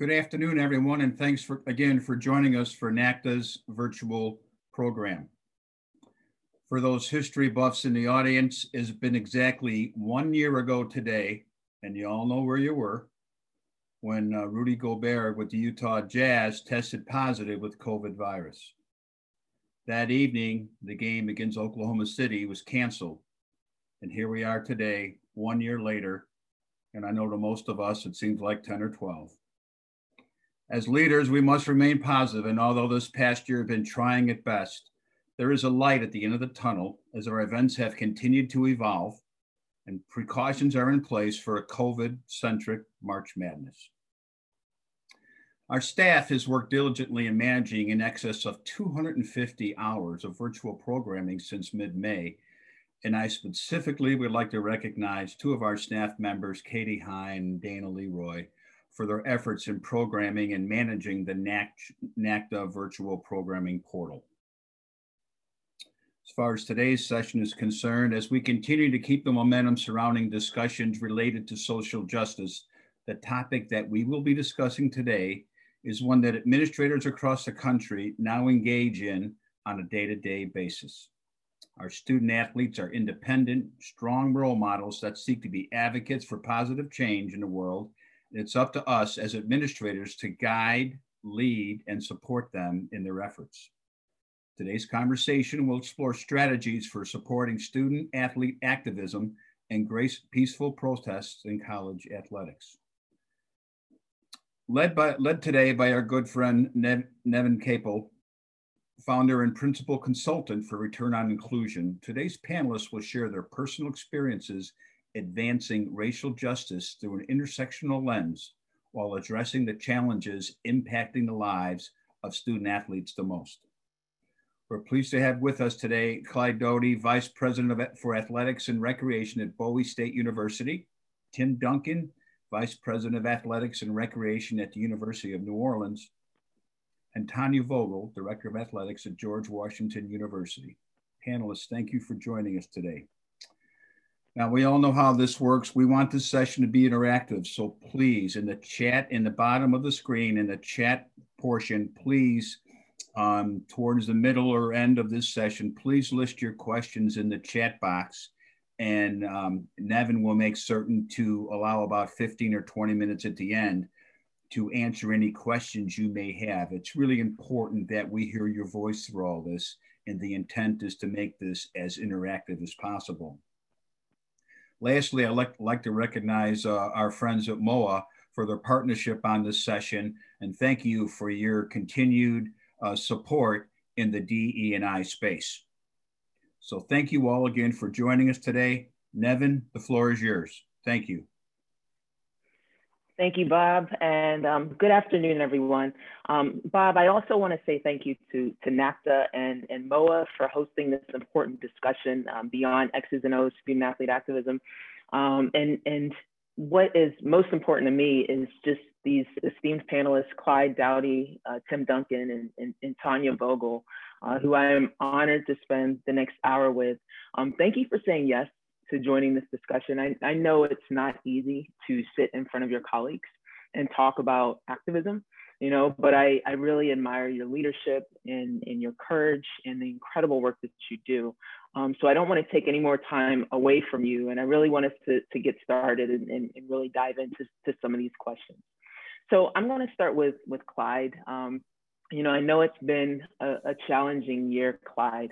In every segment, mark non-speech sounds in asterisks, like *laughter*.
Good afternoon, everyone, and thanks for again for joining us for NACDA's virtual program. For those history buffs in the audience, it's been exactly one year ago today, and you all know where you were, when uh, Rudy Gobert with the Utah Jazz tested positive with COVID virus. That evening, the game against Oklahoma City was canceled. And here we are today, one year later, and I know to most of us, it seems like 10 or 12. As leaders, we must remain positive, and although this past year has been trying at best, there is a light at the end of the tunnel as our events have continued to evolve and precautions are in place for a COVID centric March Madness. Our staff has worked diligently in managing in excess of 250 hours of virtual programming since mid May. And I specifically would like to recognize two of our staff members, Katie Hine and Dana Leroy, for their efforts in programming and managing the NACDA virtual programming portal. As far as today's session is concerned, as we continue to keep the momentum surrounding discussions related to social justice, the topic that we will be discussing today is one that administrators across the country now engage in on a day-to-day -day basis. Our student athletes are independent, strong role models that seek to be advocates for positive change in the world it's up to us as administrators to guide, lead, and support them in their efforts. Today's conversation will explore strategies for supporting student athlete activism and grace, peaceful protests in college athletics. Led, by, led today by our good friend Nev, Nevin Caple, founder and principal consultant for Return on Inclusion, today's panelists will share their personal experiences advancing racial justice through an intersectional lens while addressing the challenges impacting the lives of student athletes the most. We're pleased to have with us today Clyde Doughty, Vice President of, for Athletics and Recreation at Bowie State University, Tim Duncan, Vice President of Athletics and Recreation at the University of New Orleans, and Tanya Vogel, Director of Athletics at George Washington University. Panelists, thank you for joining us today. Now, we all know how this works. We want this session to be interactive. So please, in the chat, in the bottom of the screen, in the chat portion, please, um, towards the middle or end of this session, please list your questions in the chat box. And um, Nevin will make certain to allow about 15 or 20 minutes at the end to answer any questions you may have. It's really important that we hear your voice through all this. And the intent is to make this as interactive as possible. Lastly, I'd like, like to recognize uh, our friends at MOA for their partnership on this session, and thank you for your continued uh, support in the DE&I space. So thank you all again for joining us today. Nevin, the floor is yours. Thank you. Thank you, Bob, and um, good afternoon, everyone. Um, Bob, I also want to say thank you to, to NACDA and, and MOA for hosting this important discussion um, beyond X's and O's student athlete activism. Um, and, and what is most important to me is just these esteemed panelists, Clyde Doughty, uh, Tim Duncan, and, and, and Tanya Vogel, uh, who I am honored to spend the next hour with. Um, thank you for saying yes to joining this discussion. I, I know it's not easy to sit in front of your colleagues and talk about activism, you know, but I, I really admire your leadership and, and your courage and the incredible work that you do. Um, so I don't want to take any more time away from you. And I really want us to, to get started and, and, and really dive into to some of these questions. So I'm going to start with, with Clyde. Um, you know, I know it's been a, a challenging year, Clyde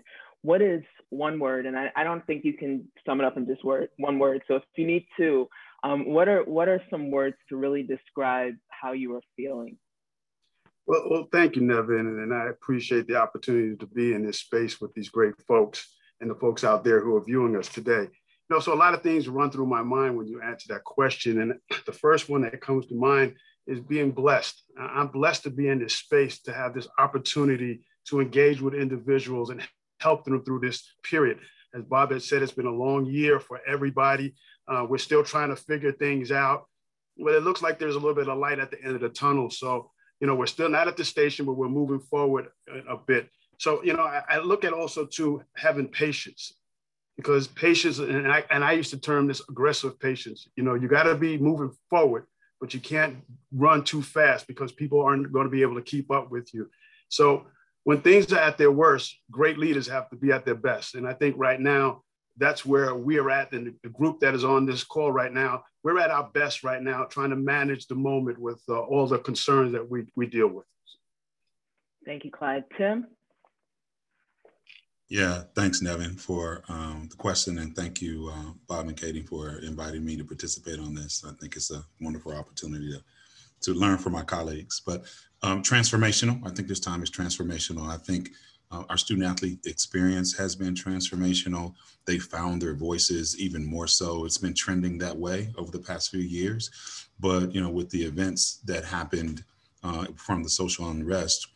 what is one word? And I, I don't think you can sum it up in just word, one word. So if you need to, um, what are what are some words to really describe how you are feeling? Well, well, thank you, Nevin, and I appreciate the opportunity to be in this space with these great folks and the folks out there who are viewing us today. You know, so a lot of things run through my mind when you answer that question, and *clears throat* the first one that comes to mind is being blessed. I'm blessed to be in this space to have this opportunity to engage with individuals and help them through this period. As Bob had said, it's been a long year for everybody. Uh, we're still trying to figure things out, but it looks like there's a little bit of light at the end of the tunnel. So, you know, we're still not at the station, but we're moving forward a, a bit. So, you know, I, I, look at also to having patience because patience, and I, and I used to term this aggressive patience. You know, you got to be moving forward, but you can't run too fast because people aren't going to be able to keep up with you. So when things are at their worst, great leaders have to be at their best. And I think right now, that's where we are at. And the group that is on this call right now, we're at our best right now, trying to manage the moment with uh, all the concerns that we, we deal with. Thank you, Clyde. Tim? Yeah, thanks, Nevin, for um, the question, and thank you, uh, Bob and Katie, for inviting me to participate on this. I think it's a wonderful opportunity to to learn from my colleagues. But um, transformational, I think this time is transformational. I think uh, our student athlete experience has been transformational. They found their voices even more so. It's been trending that way over the past few years. But you know, with the events that happened uh, from the social unrest,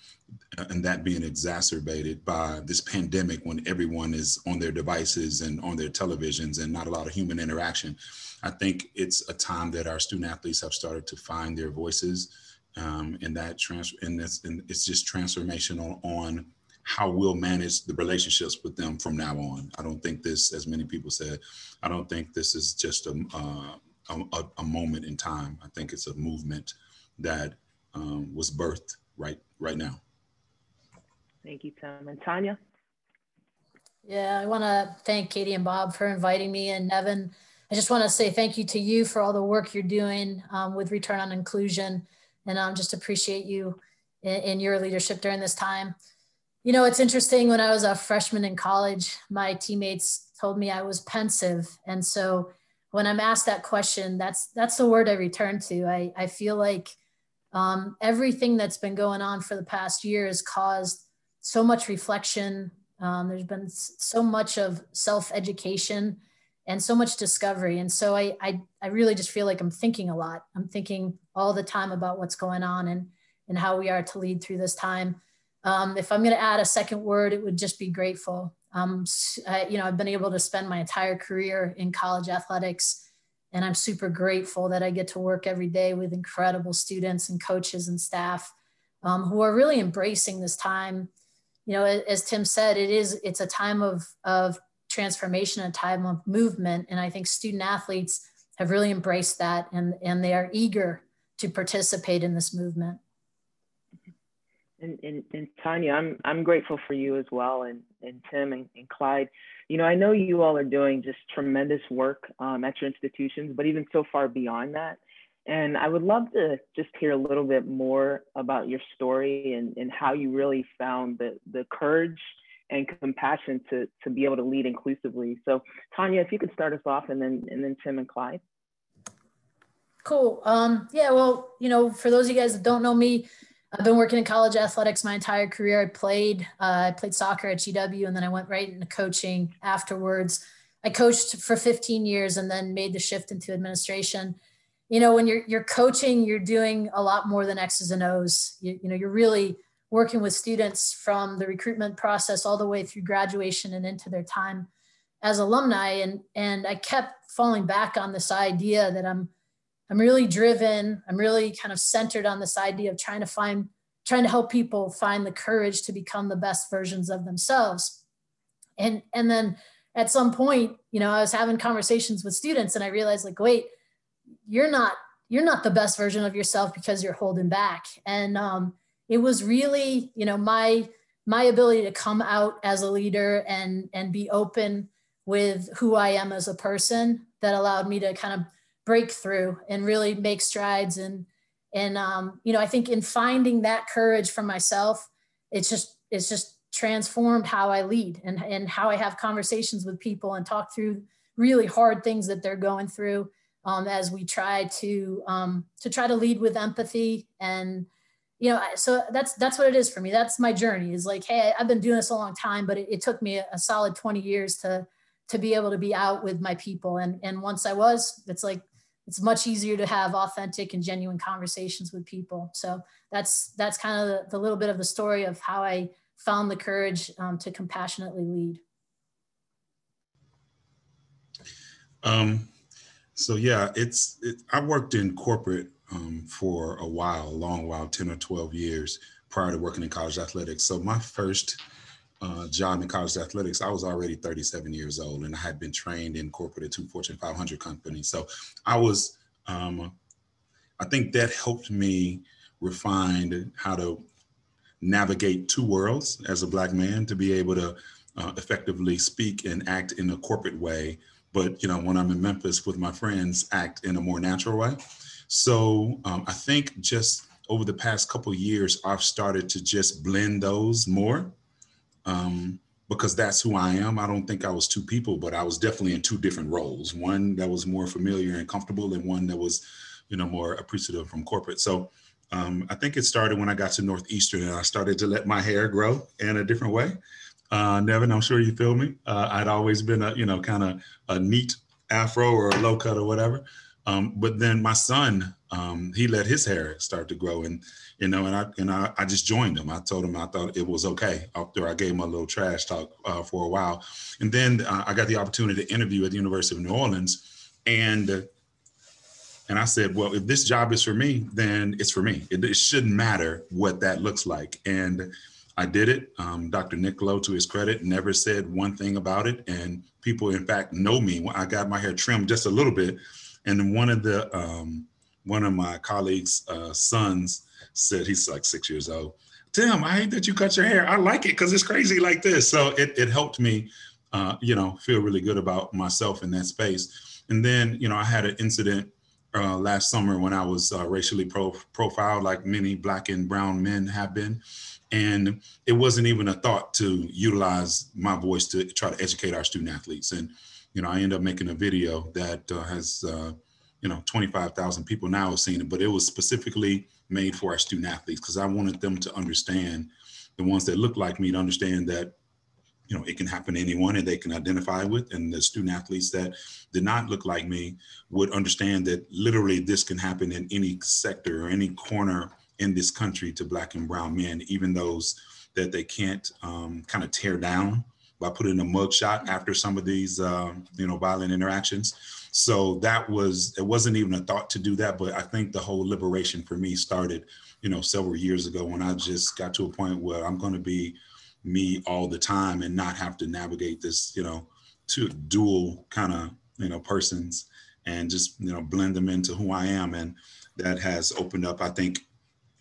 and that being exacerbated by this pandemic when everyone is on their devices and on their televisions and not a lot of human interaction. I think it's a time that our student athletes have started to find their voices um, and that trans and this and it's just transformational on how we'll manage the relationships with them from now on. I don't think this, as many people said, I don't think this is just a, uh, a, a, moment in time. I think it's a movement that um, was birthed right right now. Thank you, Tom And Tanya? Yeah, I want to thank Katie and Bob for inviting me and Nevin. I just want to say thank you to you for all the work you're doing um, with Return on Inclusion. And um, just appreciate you in, in your leadership during this time. You know, it's interesting when I was a freshman in college, my teammates told me I was pensive. And so when I'm asked that question, that's that's the word I return to. I, I feel like um, everything that's been going on for the past year has caused so much reflection. Um, there's been so much of self-education and so much discovery. And so I, I, I really just feel like I'm thinking a lot. I'm thinking all the time about what's going on and, and how we are to lead through this time. Um, if I'm going to add a second word, it would just be grateful. Um, I, you know, I've been able to spend my entire career in college athletics, and I'm super grateful that I get to work every day with incredible students and coaches and staff um, who are really embracing this time you know, as Tim said, it is it's a time of of transformation, a time of movement, and I think student athletes have really embraced that, and and they are eager to participate in this movement. And, and, and Tanya, I'm I'm grateful for you as well, and and Tim and, and Clyde. You know, I know you all are doing just tremendous work um, at your institutions, but even so far beyond that. And I would love to just hear a little bit more about your story and, and how you really found the, the courage and compassion to, to be able to lead inclusively. So Tanya, if you could start us off and then, and then Tim and Clyde. Cool. Um, yeah, well, you know, for those of you guys that don't know me, I've been working in college athletics my entire career. I played, uh, I played soccer at GW and then I went right into coaching afterwards. I coached for 15 years and then made the shift into administration you know when you're you're coaching you're doing a lot more than x's and o's you, you know you're really working with students from the recruitment process all the way through graduation and into their time as alumni and and i kept falling back on this idea that i'm i'm really driven. I'm really kind of centered on this idea of trying to find trying to help people find the courage to become the best versions of themselves. And and then at some point you know i was having conversations with students and i realized like wait you're not you're not the best version of yourself because you're holding back. And um, it was really you know my my ability to come out as a leader and and be open with who i am as a person that allowed me to kind of break through and really make strides. And and um, you know i think in finding that courage for myself it's just it's just transformed how i lead and and how i have conversations with people and talk through really hard things that they're going through um, as we try to um, to try to lead with empathy and you know so that's that's what it is for me. That's my journey is like hey i've been doing this a long time but it, it took me a, a, solid 20 years to to be able to be out with my people. And and once i was it's like it's much easier to have authentic and genuine conversations with people so that's that's kind of the, the little bit of the story of how i found the courage um, to compassionately lead um, so yeah, it's it, I worked in corporate um, for a while, a long while, ten or twelve years prior to working in college athletics. So my first uh, job in college athletics, I was already 37 years old, and I had been trained in corporate at two Fortune 500 companies. So I was um, I think that helped me refine how to navigate two worlds as a black man to be able to uh, effectively speak and act in a corporate way but you know when i'm in memphis with my friends act in a more natural way so um, i think just over the past couple years i've started to just blend those more um, because that's who i am i don't think i was two people but i was definitely in two different roles one that was more familiar and comfortable and one that was you know more appreciative from corporate so um, I think it started when I got to Northeastern and I started to let my hair grow in a different way. Uh, Nevin, I'm sure you feel me. Uh, I'd always been a, you know, kind of a neat afro or a low cut or whatever. Um, but then my son, um, he let his hair start to grow and, you know, and I, and I, I, just joined him. I told him I thought it was okay after I gave him a little trash talk uh, for a while. And then uh, I got the opportunity to interview at the University of New Orleans and and I said, well, if this job is for me, then it's for me. It, it shouldn't matter what that looks like. And I did it. Um, Dr. Nicklow, to his credit, never said one thing about it. And people, in fact, know me. When I got my hair trimmed just a little bit. And one of the um, one of my colleagues' uh, sons said, he's like six years old. Tim, I hate that you cut your hair. I like it because it's crazy like this. So it, it helped me, uh, you know, feel really good about myself in that space. And then, you know, I had an incident uh, last summer when I was uh, racially pro- profiled, like many black and brown men have been. And it wasn't even a thought to utilize my voice to try to educate our student athletes. And, you know, I end up making a video that uh, has, uh, you know, 25,000 people now have seen it, but it was specifically made for our student athletes because I wanted them to understand, the ones that look like me, to understand that you know, it can happen to anyone and they can identify with. And the student athletes that did not look like me would understand that literally this can happen in any sector or any corner in this country to black and brown men, even those that they can't um, kind of tear down by putting a mugshot after some of these, uh, you know, violent interactions. So that was, it wasn't even a thought to do that, but I think the whole liberation for me started, you know, several years ago when I just got to a point where I'm going to be me all the time and not have to navigate this, you know, two dual kind of, you know, persons and just, you know, blend them into who I am. And that has opened up, I think,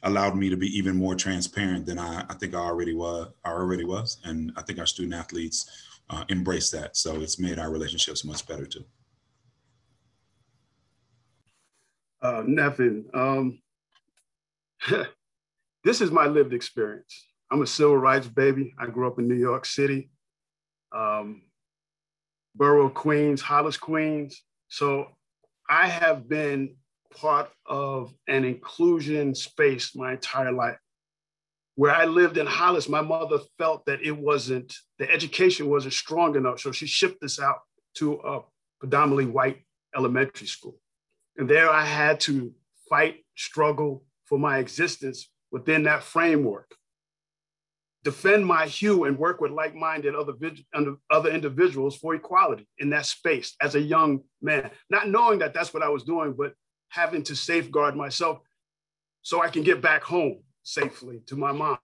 allowed me to be even more transparent than I, I think I already was. I already was, and I think our student athletes uh, embrace that. So it's made our relationships much better too. Uh, Nevin, um, *laughs* this is my lived experience. I'm a civil rights baby. I grew up in New York City, um, Borough Queens, Hollis, Queens. So I have been part of an inclusion space my entire life. Where I lived in Hollis, my mother felt that it wasn't, the education wasn't strong enough. So she shipped us out to a predominantly white elementary school. And there I had to fight, struggle for my existence within that framework defend my hue and work with like-minded other, other individuals for equality in that space as a young man, not knowing that that's what I was doing, but having to safeguard myself so I can get back home safely to my mom.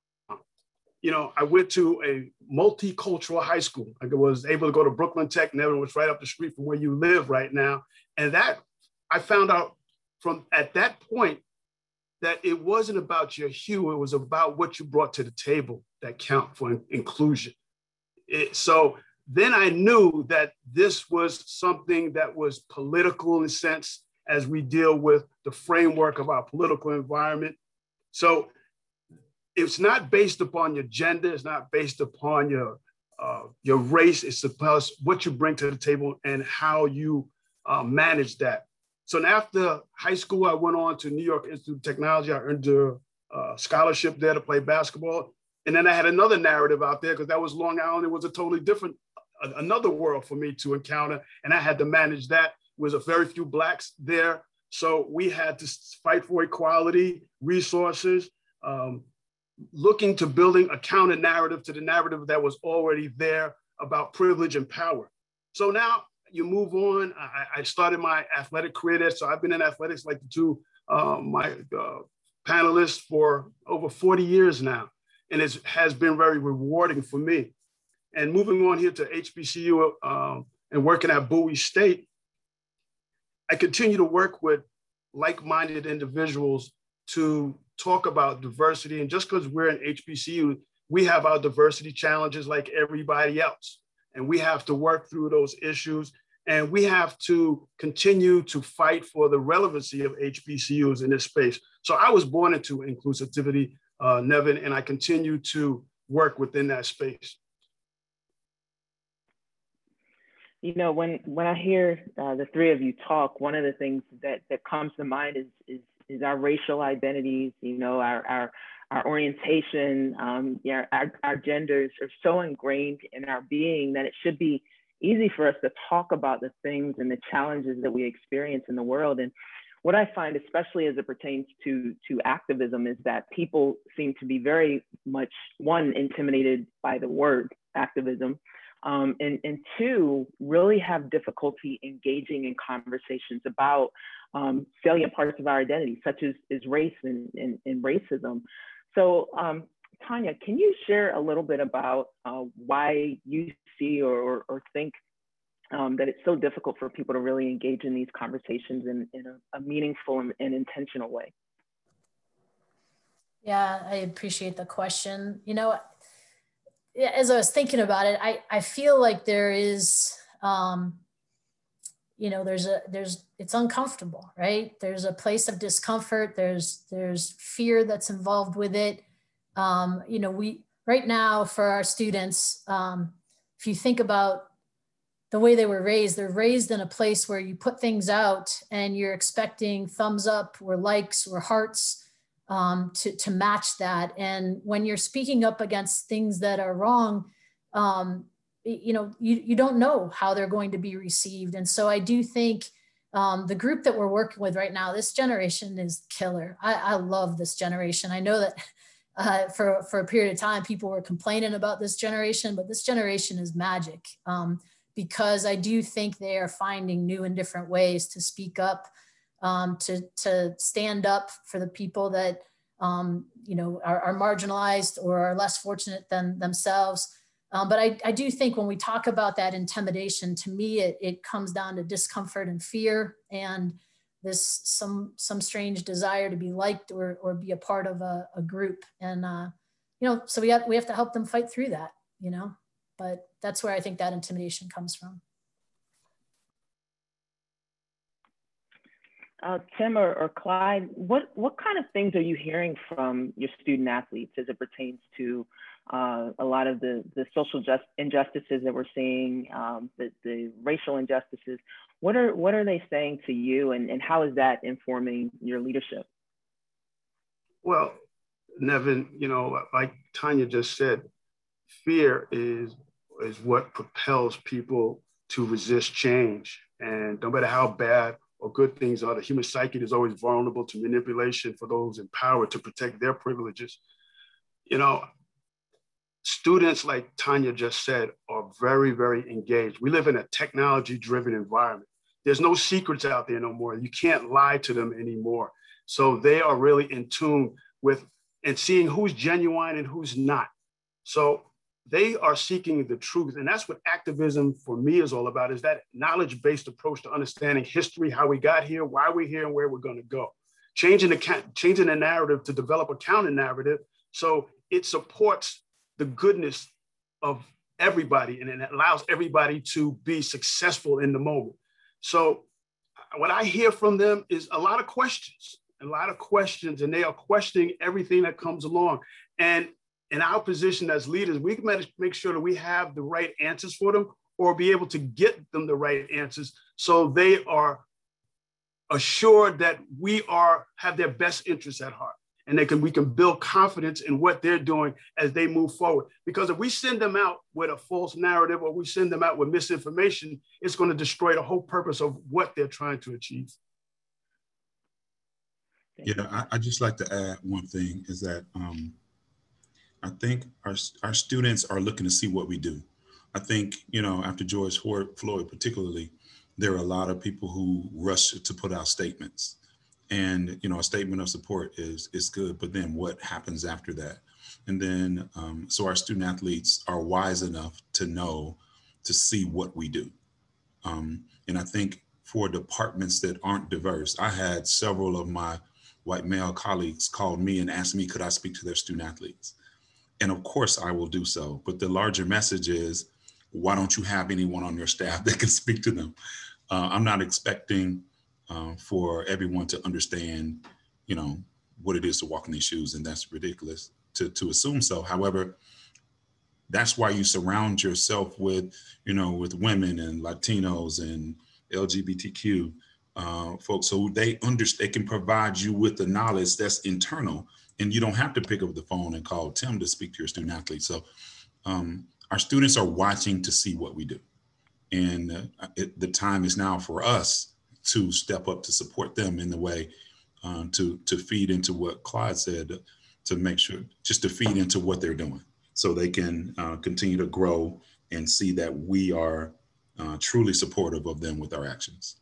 You know, I went to a multicultural high school. I was able to go to Brooklyn Tech, Nevin was right up the street from where you live right now. And that I found out from at that point that it wasn't about your hue, it was about what you brought to the table that count for inclusion. It, so then I knew that this was something that was political in a sense as we deal with the framework of our political environment. So it's not based upon your gender, it's not based upon your uh, your race, it's about what you bring to the table and how you uh, manage that. So after high school, I went on to New York Institute of Technology. I earned a uh, scholarship there to play basketball. And then I had another narrative out there because that was Long Island. It was a totally different, another world for me to encounter. And I had to manage that. Was a very few blacks there. So we had to fight for equality, resources, um, looking to building a counter narrative to the narrative that was already there about privilege and power. So now you move on. I, I started my athletic career there. So I've been in athletics like the two, uh, my uh, panelists for over 40 years now and it has been very rewarding for me. And moving on here to HBCU um, and working at Bowie State, I continue to work with like-minded individuals to talk about diversity. And just because we're in HBCU, we have our diversity challenges like everybody else. And we have to work through those issues. And we have to continue to fight for the relevancy of HBCUs in this space. So I was born into inclusivity, uh, Nevin, and I continue to work within that space. You know, when when I hear uh, the three of you talk, one of the things that that comes to mind is is is our racial identities. You know, our our our orientation, um, yeah, our, our genders are so ingrained in our being that it should be easy for us to talk about the things and the challenges that we experience in the world. And what I find, especially as it pertains to, to activism, is that people seem to be very much, one, intimidated by the word activism, um, and, and two, really have difficulty engaging in conversations about um, salient parts of our identity, such as, race and, and, and racism. So, um, Tanya, can you share a little bit about uh, why you see or, or, or think um, that it's so difficult for people to really engage in these conversations in, in a, a meaningful and, and, intentional way? Yeah, I appreciate the question. You know, as I was thinking about it, I, I feel like there is, um, you know, there's a, there's, it's uncomfortable, right? There's a place of discomfort. There's, there's fear that's involved with it. Um, you know, we, right now for our students, um, if you think about the way they were raised, they're raised in a place where you put things out and you're expecting thumbs up or likes or hearts um, to, to match that. And when you're speaking up against things that are wrong, um, you know, you, you don't know how they're going to be received. And so I do think um, the group that we're working with right now, this generation is killer. I, I love this generation. I know that *laughs* uh, for, for a period of time, people were complaining about this generation, but this generation is magic um, because I do think they are finding new and different ways to speak up um, to, to stand up for the people that um, you know are, are, marginalized or are less fortunate than themselves. Um, but I, I do think when we talk about that intimidation, to me, it, it comes down to discomfort and fear and this some some strange desire to be liked or, or be a part of a, a group. And uh, you know, so we have we have to help them fight through that, you know. But that's where I think that intimidation comes from. Uh, Tim or, or, Clyde, what, what kind of things are you hearing from your student athletes as it pertains to uh, a lot of the, the social just injustices that we're seeing, um, the, the racial injustices? What are, what are they saying to you and, and how is that informing your leadership? Well, Nevin, you know, like Tanya just said, fear is, is what propels people to resist change. And no matter how bad or good things are. The human psyche is always vulnerable to manipulation for those in power to protect their privileges. You know, students, like Tanya just said, are very, very engaged. We live in a technology driven environment. There's no secrets out there no more. You can't lie to them anymore. So they are really in tune with and seeing who's genuine and who's not. So they are seeking the truth. And that's what activism for me is all about is that knowledge-based approach to understanding history how we got here why we're here and where we're going to go. Changing the changing the narrative to develop a counter narrative so it supports the goodness of everybody and it allows everybody to be successful in the moment. So what i hear from them is a lot of questions a lot of questions and they are questioning everything that comes along. And in our position as leaders, we can make sure that we have the right answers for them or be able to get them the right answers so they are assured that we are have their best interests at heart. And they can we can build confidence in what they're doing as they move forward. Because if we send them out with a false narrative or we send them out with misinformation it's going to destroy the whole purpose of what they're trying to achieve. Yeah I, I just like to add one thing is that um, I think our, our students are looking to see what we do. I think, you know, after George Floyd, particularly, there are a lot of people who rush to put out statements. And, you know, a statement of support is, is good, but then what happens after that? And then, um, so our student athletes are wise enough to know, to see what we do. Um, and I think for departments that aren't diverse. I had several of my white male colleagues called me and asked me, could I speak to their student athletes? And of course I will do so. But the larger message is, why don't you have anyone on your staff *laughs* that can speak to them? Uh, I'm not expecting uh, for everyone to understand, you know, what it is to walk in these shoes, and that's ridiculous to, to assume so. However, that's why you surround yourself with, you know, with women and Latinos and LGBTQ uh, folks, so they understand, they can provide you with the knowledge that's internal, and you don't have to pick up the phone and call Tim to speak to your student athlete. So, um, our students are watching to see what we do, and uh, it, the time is now for us to step up to support them in the way um, to to feed into what Clyde said to make sure just to feed into what they're doing so they can uh, continue to grow and see that we are uh, truly supportive of them with our actions.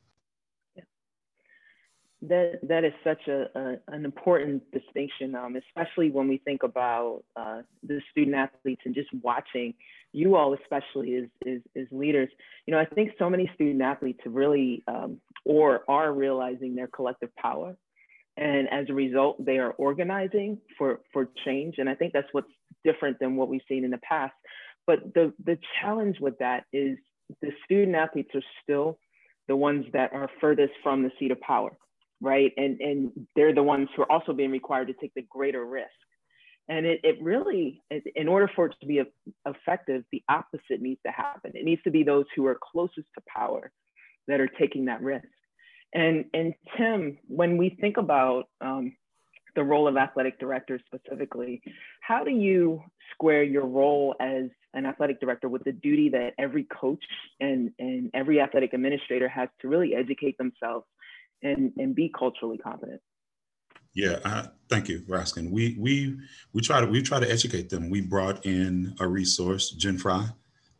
That, that is such a, a an important distinction, um, especially when we think about uh, the student athletes and just watching you all, especially as, as, as, leaders. You know, I think so many student athletes really um, or are realizing their collective power and as a result they are organizing for for change and i think that's what's different than what we've seen in the past but the the challenge with that is the student athletes are still the ones that are furthest from the seat of power right? And and they're the ones who are also being required to take the greater risk. And it, it really in order for it to be effective the opposite needs to happen. It needs to be those who are closest to power that are taking that risk. And, and Tim, when we think about um, the role of athletic directors specifically, how do you square your role as an athletic director with the duty that every coach and, and every athletic administrator has to really educate themselves and, and be culturally competent? Yeah, thank you Raskin. We we we try to we try to educate them. We brought in a resource, Jen Fry,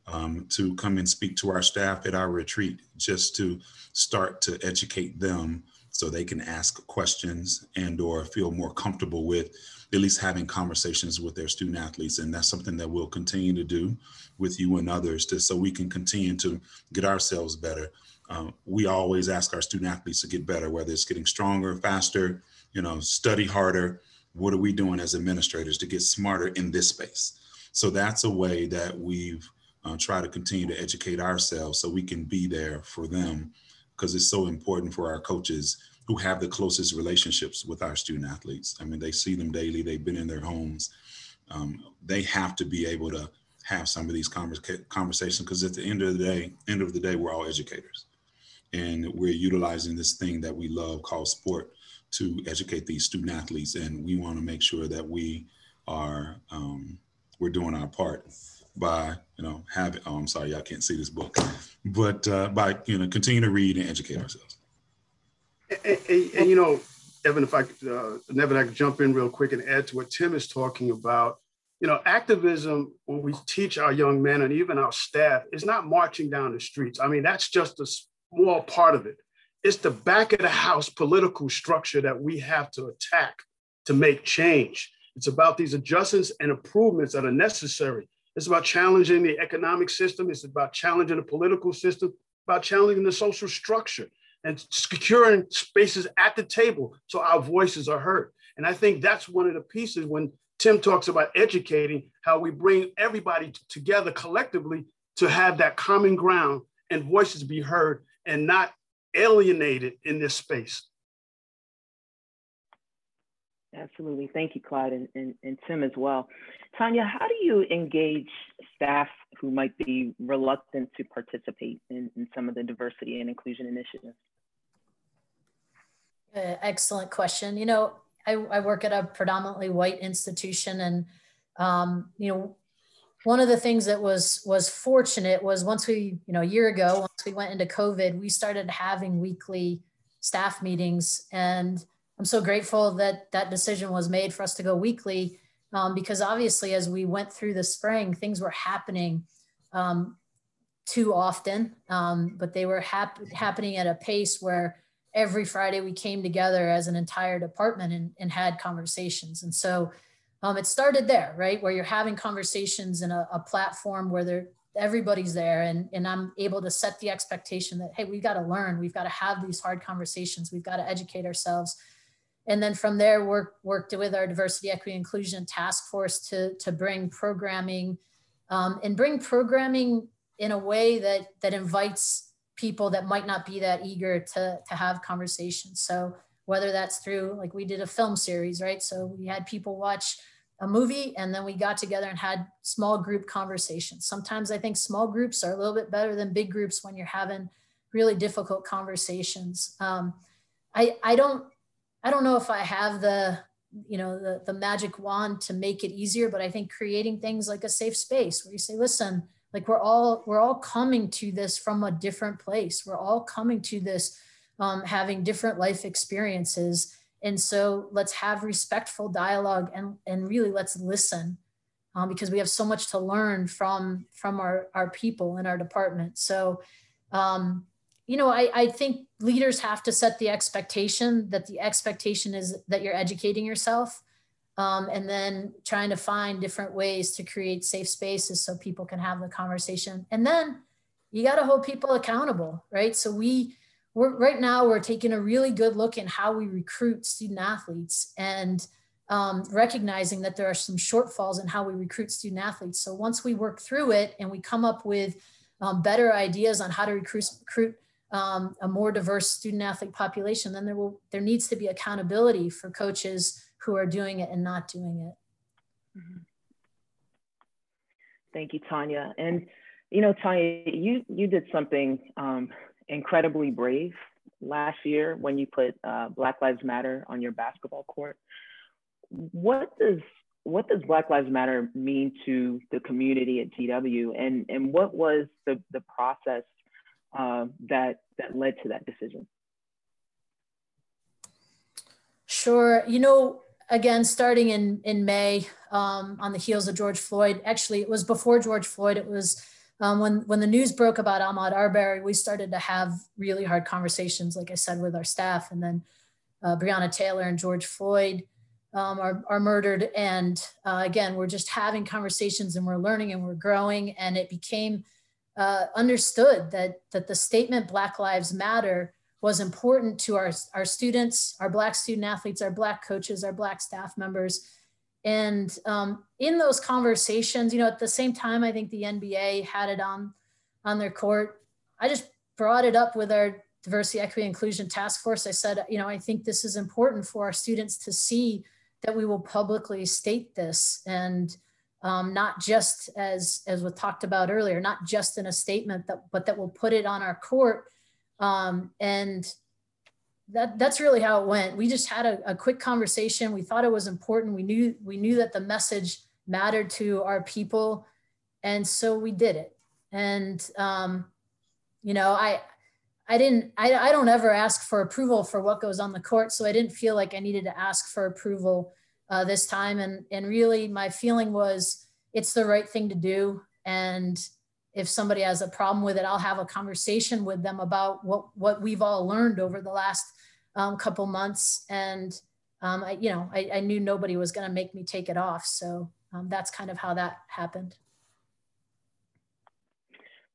um, to come and speak to our staff at our retreat, just to start to educate them so they can ask questions and or feel more comfortable with at least having conversations with their student athletes and that's something that we'll continue to do with you and others to, so we can continue to get ourselves better um, we always ask our student athletes to get better whether it's getting stronger faster you know study harder what are we doing as administrators to get smarter in this space so that's a way that we've uh, tried to continue to educate ourselves so we can be there for them because it's so important for our coaches who have the closest relationships with our student athletes. I mean, they see them daily, they've been in their homes. Um, they have to be able to have some of these conversations because at the end of the day, end of the day, we're all educators. And we're utilizing this thing that we love called sport to educate these student athletes. And we want to make sure that we are, um, we're doing our part by you know having oh i'm sorry y'all can't see this book but uh, by you know continue to read and educate ourselves. And, and, and you know evan if i uh, nevin i could jump in real quick and add to what tim is talking about. You know activism when we teach our young men and even our staff is not marching down the streets. I mean that's just a small part of it it's the back of the house political structure that we have to attack to make change it's about these adjustments and improvements that are necessary it's about challenging the economic system. It's about challenging the political system, about challenging the social structure and securing spaces at the table so our voices are heard. And I think that's one of the pieces when Tim talks about educating, how we bring everybody together collectively to have that common ground and voices be heard and not alienated in this space. Absolutely. Thank you, Clyde, and, and, and, Tim as well. Tanya, how do you engage staff who might be reluctant to participate in, in some of the diversity and inclusion initiatives? Uh, excellent question. You know, I, I, work at a predominantly white institution, and um, you know, one of the things that was was fortunate was once we, you know, a year ago, once we went into COVID, we started having weekly staff meetings and I'm so grateful that that decision was made for us to go weekly um, because obviously, as we went through the spring, things were happening um, too often, um, but they were hap- happening at a pace where every Friday we came together as an entire department and, and had conversations. And so um, it started there, right? Where you're having conversations in a, a platform where there everybody's there and, and I'm able to set the expectation that, hey, we've got to learn, we've got to have these hard conversations, we've got to educate ourselves. And then from there, work, worked with our diversity, equity, inclusion task force to, to bring programming um, and bring programming in a way that, that invites people that might not be that eager to, to have conversations. So whether that's through, like we did a film series, right? So we had people watch a movie and then we got together and had small group conversations. Sometimes I think small groups are a little bit better than big groups when you're having really difficult conversations. Um, I, I don't, I don't know if I have the, you know, the, the magic wand to make it easier, but I think creating things like a safe space where you say, listen, like we're all, we're all coming to this from a different place. We're all coming to this um, having different life experiences and so let's have respectful dialogue and, and really let's listen um, because we have so much to learn from, from our, our people in our department. So, um, you know, I, I think leaders have to set the expectation that the expectation is that you're educating yourself um, and then trying to find different ways to create safe spaces so people can have the conversation. And then you got to hold people accountable, right? So we, we're right now we're taking a really good look in how we recruit student athletes and um, recognizing that there are some shortfalls in how we recruit student athletes. So once we work through it and we come up with um, better ideas on how to recruit, recruit um, a more diverse student athlete population, then there will there needs to be accountability for coaches who are doing it and not doing it. Mm-hmm. Thank you, Tanya. And you know, Tanya, you you did something um, incredibly brave last year when you put uh, Black Lives Matter on your basketball court. What does what does Black Lives Matter mean to the community at GW, and and what was the the process uh, that that led to that decision? Sure, you know, again, starting in in May, um, on the heels of George Floyd. Actually, it was before George Floyd. It was um, when when the news broke about Ahmaud Arbery, we started to have really hard conversations, like I said, with our staff, and then uh, Breonna Taylor and George Floyd um, are, are murdered, and uh, again, we're just having conversations, and we're learning, and we're growing, and it became uh, understood that that the statement Black Lives Matter was important to our our students, our Black student athletes, our Black coaches, our Black staff members and um, in those conversations, you know, at the same time, I think the NBA had it on on their court. I just brought it up with our diversity, equity, inclusion task force. I said, you know, I think this is important for our students to see that we will publicly state this and um, not just as as was talked about earlier, not just in a statement that, but that we'll put it on our court um, and that that's really how it went. We just had a, a, quick conversation. We thought it was important. We knew we knew that the message mattered to our people, and so we did it. And um, you know, I I didn't I, I don't ever ask for approval for what goes on the court, so I didn't feel like I needed to ask for approval uh, this time. And and really, my feeling was it's the right thing to do. And if somebody has a problem with it, I'll have a conversation with them about what what we've all learned over the last um, couple months. And, um, I, you know, I, I, knew nobody was going to make me take it off. So um, that's kind of how that happened.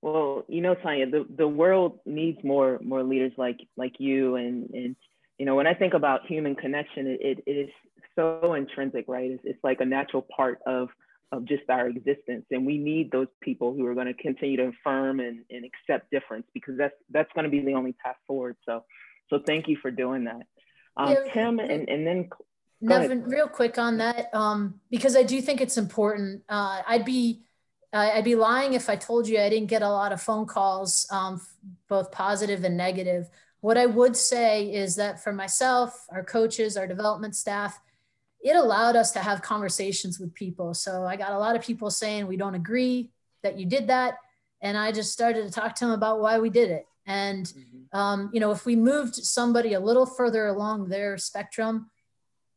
Well, you know, Tanya, the, the world needs more more leaders like like you. And, and you know, when I think about human connection, it, it, it is so intrinsic, right? It's, it's like a natural part of of just our existence and we need those people who are going to continue to affirm and, and accept difference because that's that's going to be the only path forward so so thank you for doing that. Um, yeah, Tim, and, and then Nevin, real quick on that, um, because I do think it's important. Uh, I'd be uh, I'd be lying if I told you I didn't get a lot of phone calls, um, both positive and negative. What I would say is that for myself, our coaches, our development staff, it allowed us to have conversations with people. So I got a lot of people saying we don't agree that you did that, and I just started to talk to them about why we did it. And, mm-hmm. um, you know, if we moved somebody a little further along their spectrum,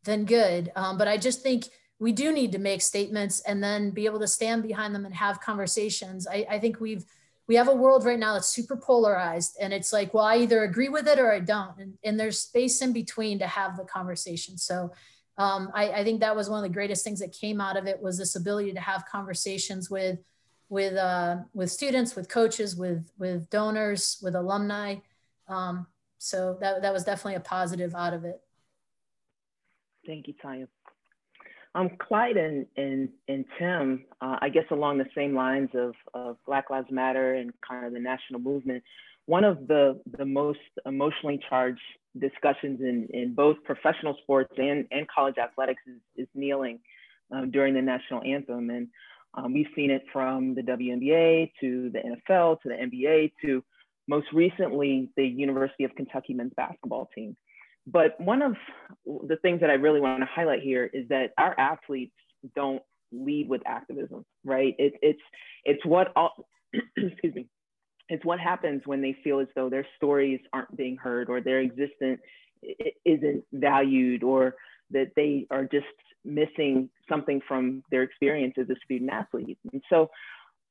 then good. Um, but I just think we do need to make statements and then be able to stand behind them and have conversations. I, I think we've, we have a world right now that's super polarized and it's like, well, I either agree with it or I don't. And, and there's space in between to have the conversation. So um, I, I think that was one of the greatest things that came out of it was this ability to have conversations with with uh, with students, with coaches, with with donors, with alumni. Um, so that that was definitely a positive out of it. Thank you, Tanya. Um, Clyde and, and, and Tim, uh, I guess along the same lines of, of Black Lives Matter and kind of the national movement, one of the, the most emotionally charged discussions in, in both professional sports and, and college athletics is, is kneeling um, during the national anthem. And um, we've seen it from the WNBA to the NFL to the NBA to most recently the University of Kentucky men's basketball team. But one of the things that I really want to highlight here is that our athletes don't lead with activism, right? It, it's it's what all, *clears throat* excuse me, it's what happens when they feel as though their stories aren't being heard or their existence isn't valued or that they are just missing something from their experience as a student athlete. And so,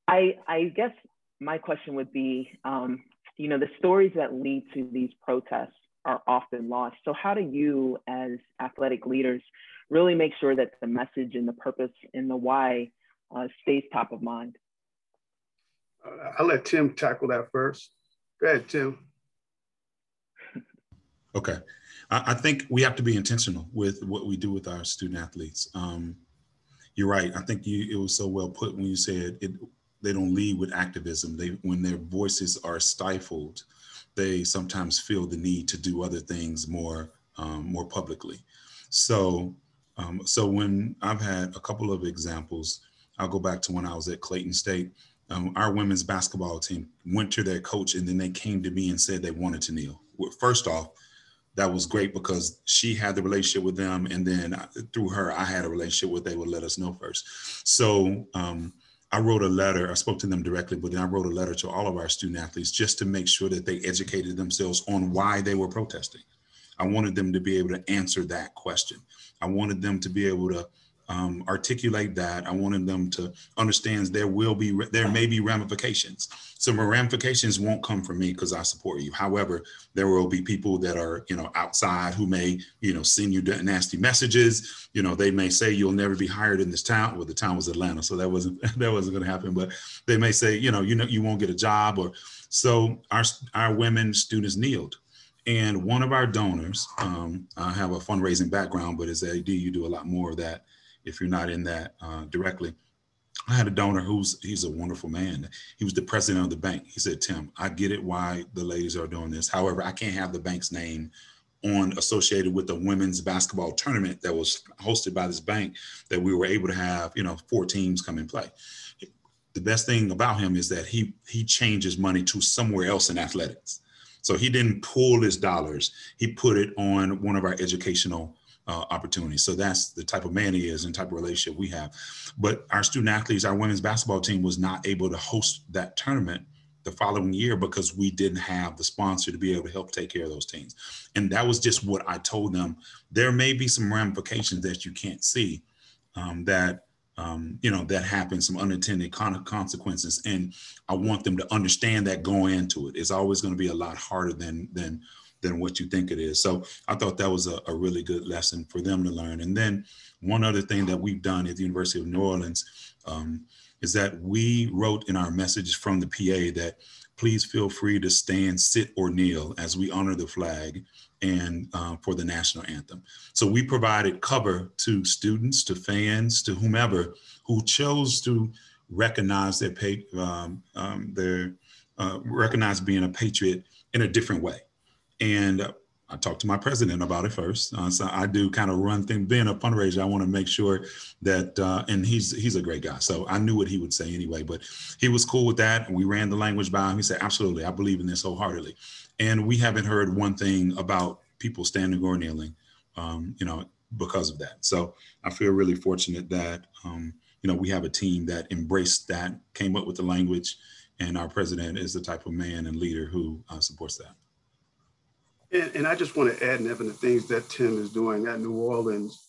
I I guess my question would be, um, you know, the stories that lead to these protests are often lost. So, how do you, as athletic leaders, really make sure that the message and the purpose and the why uh, stays top of mind? Uh, I'll let Tim tackle that first. Go ahead, Tim. Okay. I, think we have to be intentional with what we do with our student athletes. Um, you're right. I think you, it was so well put when you said it, they don't lead with activism. They, when their voices are stifled, they sometimes feel the need to do other things more um, more publicly. So um, so when I've had a couple of examples, I'll go back to when I was at Clayton State. Um, our women's basketball team went to their coach and then they came to me and said they wanted to kneel. First off, that was great because she had the relationship with them, and then through her, I had a relationship with. They would let us know first. So um, I wrote a letter, I spoke to them directly, but then I wrote a letter to all of our student athletes just to make sure that they educated themselves on why they were protesting. I wanted them to be able to answer that question. I wanted them to be able to um, articulate that. I wanted them to understand there will be, there may be ramifications. Some ramifications won't come from me because I support you. However, there will be people that are, you know, outside who may, you know, send you nasty messages. You know, they may say you'll never be hired in this town. Well, the town was Atlanta, so that wasn't *laughs* that wasn't going to happen. But they may say, you know, you know, you won't get a job, or so our our women students kneeled and one of our donors, um, I have a fundraising background, but as AD, you do a lot more of that if you're not in that uh, directly. I had a donor who's he's a wonderful man. He was the president of the bank. He said, Tim, I get it why the ladies are doing this. However, I can't have the bank's name on associated with the women's basketball tournament that was hosted by this bank that we were able to have, you know, four teams come and play. The best thing about him is that he he changes money to somewhere else in athletics. So he didn't pull his dollars. He put it on one of our educational uh, opportunities. So that's the type of man he is and type of relationship we have. But our student athletes, our women's basketball team was not able to host that tournament the following year because we didn't have the sponsor to be able to help take care of those teams. And that was just what I told them. There may be some ramifications that you can't see um, that um, you know that happen, some unintended con- consequences, and I want them to understand that going into it. It's always going to be a lot harder than than than what you think it is. So I thought that was a, a, really good lesson for them to learn. And then one other thing that we've done at the University of New Orleans um, is that we wrote in our message from the PA that please feel free to stand, sit, or kneel as we honor the flag and uh, for the national anthem. So we provided cover to students, to fans, to whomever who chose to recognize their um, um, their uh, recognize being a patriot in a different way. And I talked to my president about it first. Uh, so I do kind of run things. Being a fundraiser, I want to make sure that, uh, and he's he's a great guy. So I knew what he would say anyway. But he was cool with that, we ran the language by him. He said, "Absolutely, I believe in this wholeheartedly." And we haven't heard one thing about people standing or kneeling, um, you know, because of that. So I feel really fortunate that um, you know we have a team that embraced that, came up with the language, and our president is the type of man and leader who uh, supports that. And, and I just want to add, Nevin, the things that Tim is doing at New Orleans,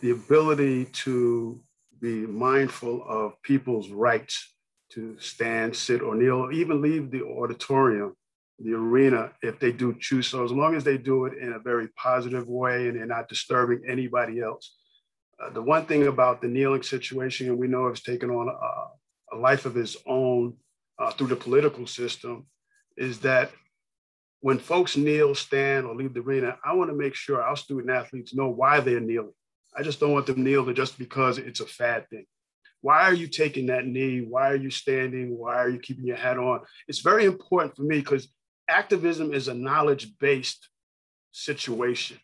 the ability to be mindful of people's rights to stand, sit, or kneel, or even leave the auditorium, the arena, if they do choose so, as long as they do it in a very positive way and they're not disturbing anybody else. Uh, the one thing about the kneeling situation, and we know it's taken on a, a life of its own uh, through the political system, is that when folks kneel, stand, or leave the arena, I want to make sure our student athletes know why they're kneeling. I just don't want them kneeling just because it's a fad thing. Why are you taking that knee? Why are you standing? Why are you keeping your hat on? It's very important for me because activism is a knowledge based situation.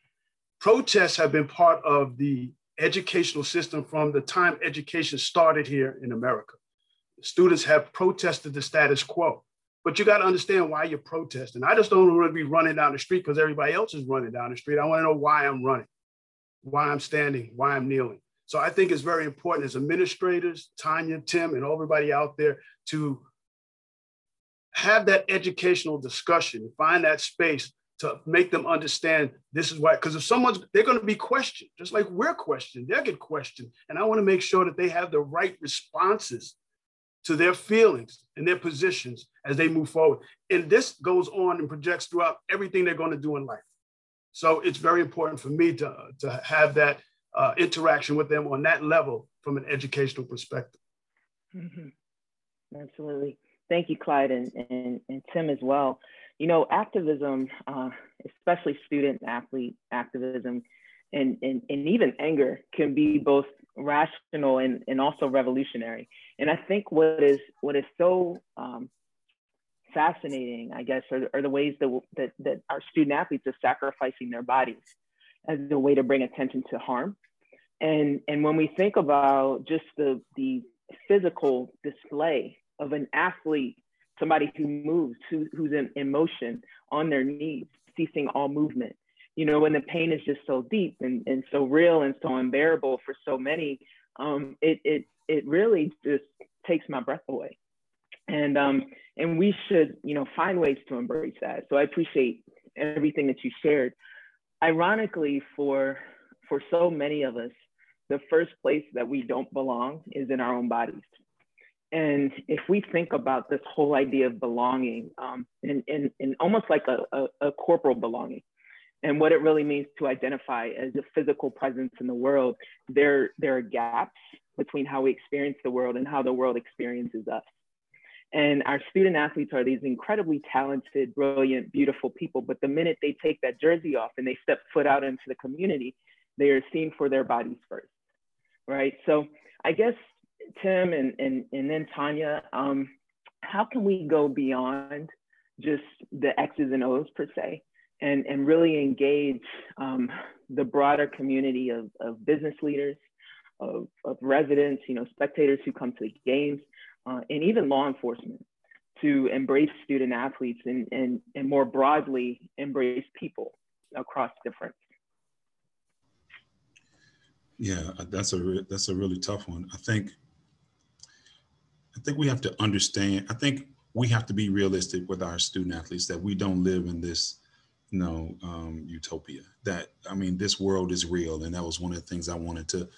Protests have been part of the educational system from the time education started here in America. Students have protested the status quo, but you got to understand why you're protesting. I just don't want to be running down the street because everybody else is running down the street. I want to know why I'm running, why I'm standing, why I'm kneeling. So I think it's very important as administrators, Tanya, Tim, and everybody out there to have that educational discussion, find that space to make them understand this is why. Because if someone's, they're going to be questioned, just like we're questioned, they'll get questioned. And I want to make sure that they have the right responses to their feelings and their positions as they move forward. And this goes on and projects throughout everything they're going to do in life. So it's very important for me to, to have that uh, interaction with them on that level from an educational perspective. Mm-hmm. Absolutely. Thank you, Clyde, and, and, and Tim as well. You know, activism, uh, especially student athlete activism, and, and, and even anger can be both rational and, and also revolutionary. And I think what is what is so um, fascinating, I guess, are, are the ways that, that, that our student athletes are sacrificing their bodies as a way to bring attention to harm. And, and when we think about just the, the physical display of an athlete, somebody who moves, who, who's in, in motion on their knees, ceasing all movement, you know, when the pain is just so deep and, and so real and so unbearable for so many, um, it, it, it really just takes my breath away. And, um, and we should, you know, find ways to embrace that. So I appreciate everything that you shared ironically for for so many of us the first place that we don't belong is in our own bodies and if we think about this whole idea of belonging um, and, and, and almost like a, a, a corporal belonging and what it really means to identify as a physical presence in the world there there are gaps between how we experience the world and how the world experiences us and our student athletes are these incredibly talented, brilliant, beautiful people. But the minute they take that jersey off and they step foot out into the community, they are seen for their bodies first, right? So I guess Tim and, and, and then Tanya, um, how can we go beyond just the X's and O's per se and, and really engage um, the broader community of, of business leaders, of, of residents, you know, spectators who come to the games, uh, and even law enforcement to embrace student athletes and, and, and more broadly embrace people across difference. Yeah, that's a that's a really tough one. I think I think we have to understand. I think we have to be realistic with our student athletes that we don't live in this you know um, utopia. That I mean, this world is real, and that was one of the things I wanted to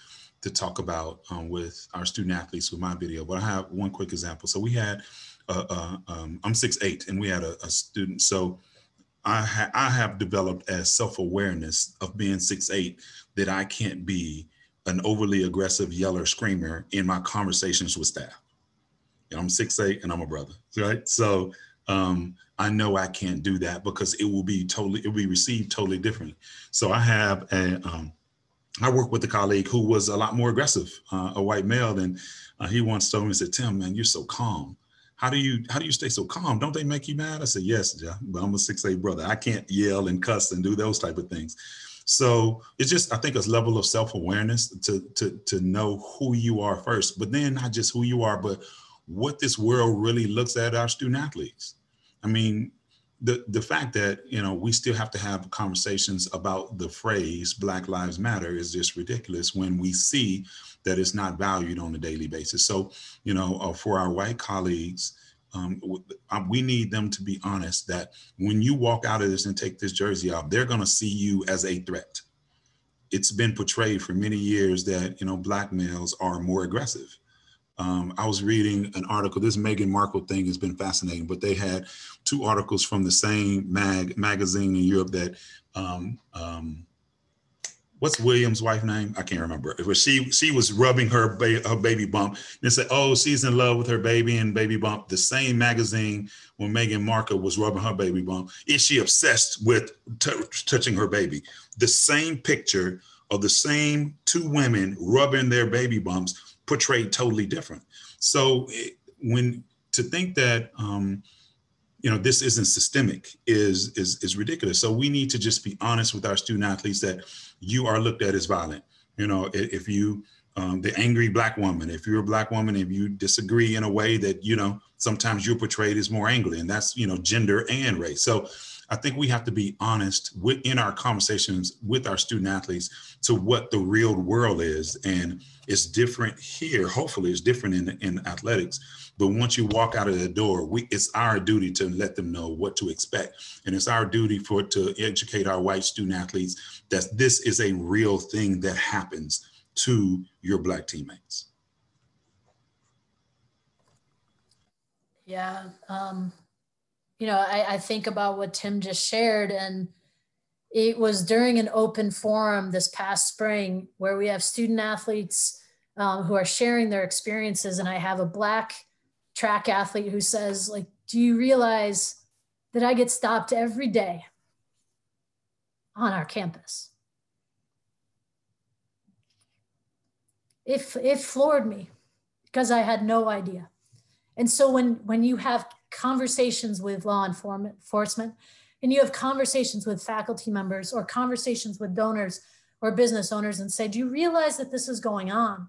to talk about um, with our student athletes with my video. But I have one quick example. So we had, uh, uh, um, I'm six eight, and we had a, a student. So I, ha- I have developed as self-awareness of being six eight that I can't be an overly aggressive yeller screamer in my conversations with staff. Know, I'm six eight and I'm a brother, right? So um, I know I can't do that because it will be totally, it will be received totally differently. So I have a, um, I worked with a colleague who was a lot more aggressive, uh, a white male, and uh, he once told me, said, "Tim, man, you're so calm. How do you how do you stay so calm? Don't they make you mad?" I said, "Yes, yeah, but I'm a six eight brother. I can't yell and cuss and do those type of things." So it's just I think a level of self awareness to to to know who you are first, but then not just who you are, but what this world really looks at our student athletes. I mean, the the fact that you know we still have to have conversations about the phrase black lives matter is just ridiculous when we see that it's not valued on a daily basis. So you know uh, for our white colleagues um, uh, we need them to be honest that when you walk out of this and take this jersey off they're going to see you as a threat. It's been portrayed for many years that you know black males are more aggressive um, I was reading an article. This Meghan Markle thing has been fascinating, but they had two articles from the same mag magazine in Europe that um, um, what's Williams' wife name? I can't remember. Was she she was rubbing her ba- her baby bump and said, "Oh, she's in love with her baby and baby bump." The same magazine when Meghan Markle was rubbing her baby bump, is she obsessed with touching her baby? The same picture of the same two women rubbing their baby bumps portrayed totally different. So when to think that um, you know this isn't systemic is is is ridiculous. So we need to just be honest with our student athletes that you are looked at as violent. You know, if you um, the angry black woman, if you're a black woman, if you disagree in a way that you know sometimes you're portrayed as more angry, and that's you know gender and race. So I think we have to be honest within our conversations with our student athletes to what the real world is, and it's different here. Hopefully, it's different in in athletics but once you walk out of the door, we, it's our duty to let them know what to expect. And it's our duty for to educate our white student athletes that this is a real thing that happens to your black teammates. Yeah. Um, you know, I, I think about what Tim just shared, and it was during an open forum this past spring where we have student athletes um, who are sharing their experiences. And I have a black track athlete who says like do you realize that i get stopped every day on our campus it, it floored me because i had no idea and so when when you have conversations with law enforcement and you have conversations with faculty members or conversations with donors or business owners and say do you realize that this is going on?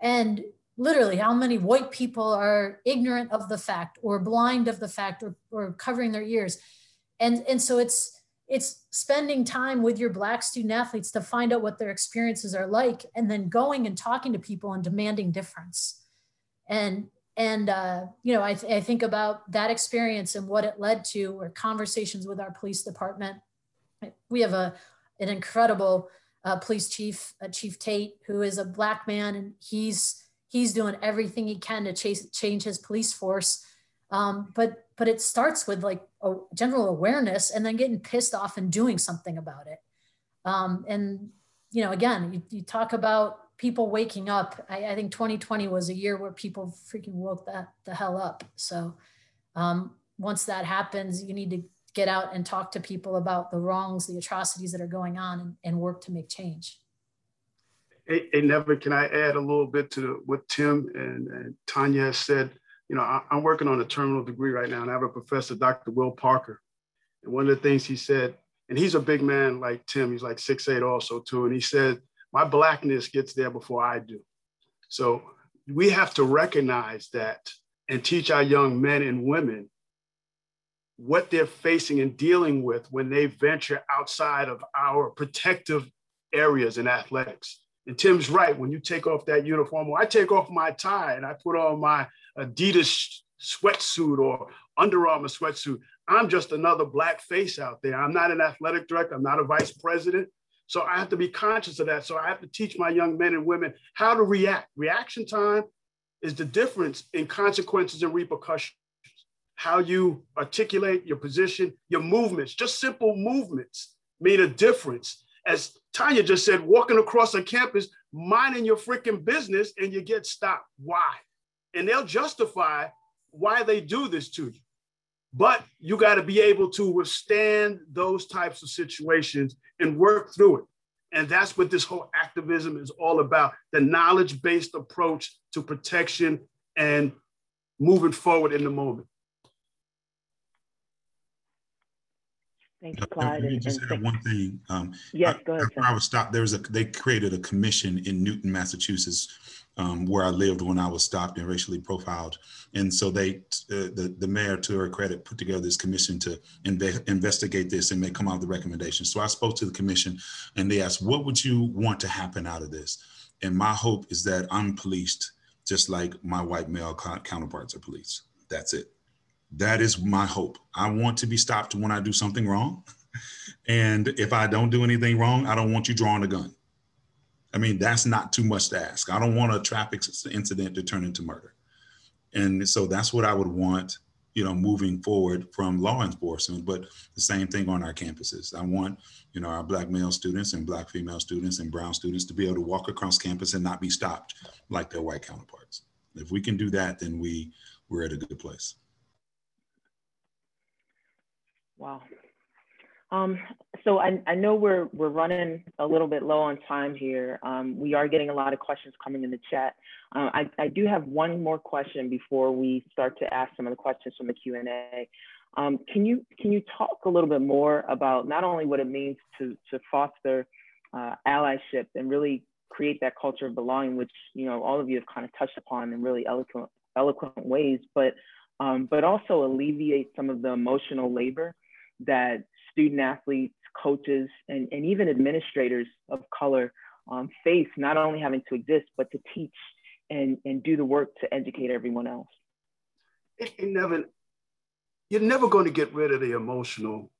And literally how many white people are ignorant of the fact or blind of the fact or, or covering their ears? And and so it's it's spending time with your black student athletes to find out what their experiences are like and then going and talking to people and demanding difference. And and uh, you know I, th- I think about that experience and what it led to or conversations with our police department we have a an incredible uh, police chief uh, chief tate who is a black man and he's he's doing everything he can to chase, change his police force. Um, but but it starts with like a general awareness and then getting pissed off and doing something about it. Um, and you know, again, you, you, talk about people waking up. I, I, think 2020 was a year where people freaking woke that the hell up. So um, once that happens, you need to get out and talk to people about the wrongs, the atrocities that are going on, and, and work to make change. Hey, hey, can I add a little bit to what Tim and, and Tanya said? You know, I, am working on a terminal degree right now, and I have a professor, Dr. Will Parker. And one of the things he said, and he's a big man like Tim, he's like six eight also too. And he said, my blackness gets there before I do. So we have to recognize that and teach our young men and women what they're facing and dealing with when they venture outside of our protective areas in athletics. And Tim's right. When you take off that uniform, or I take off my tie and I put on my Adidas sweatsuit or Under Armour sweatsuit, I'm just another black face out there. I'm not an athletic director. I'm not a vice president. So I have to be conscious of that. So I have to teach my young men and women how to react. Reaction time is the difference in consequences and repercussions. How you articulate your position, your movements, just simple movements made a difference as Tanya just said, walking across a campus, minding your freaking business, and you get stopped. Why? And they'll justify why they do this to you. But you got to be able to withstand those types of situations and work through it. And that's what this whole activism is all about the knowledge based approach to protection and moving forward in the moment. Thank you, Clyde. Let me just add one thing. Um, yes, go ahead. I was stopped. There was a they created a commission in Newton, Massachusetts, um, where I lived when I was stopped and racially profiled. And so they, uh, the the mayor, to her credit, put together this commission to inve- investigate this and make come out with the recommendations. So I spoke to the commission, and they asked, "What would you want to happen out of this?" And my hope is that I'm policed just like my white male counterparts are policed. That's it that is my hope. I want to be stopped when I do something wrong. *laughs* And if I don't do anything wrong, I don't want you drawing a gun. I mean, that's not too much to ask. I don't want a traffic incident to turn into murder. And so that's what I would want you know, moving forward from law enforcement, but the same thing on our campuses. I want, you know, our black male students and black female students and brown students to be able to walk across campus and not be stopped like their white counterparts. If we can do that, then we we're at a good place. Wow. Um, so I, I, know we're we're running a little bit low on time here. Um, we are getting a lot of questions coming in the chat. Uh, I, I do have one more question before we start to ask some of the questions from the Q&A. Um, can you can you talk a little bit more about not only what it means to to foster uh, allyship and really create that culture of belonging, which you know all of you have kind of touched upon in really eloquent eloquent ways, but um, but also alleviate some of the emotional labor that student athletes, coaches, and, and even administrators of color um, face not only having to exist, but to teach and, and do the work to educate everyone else. You're never going to get rid of the emotional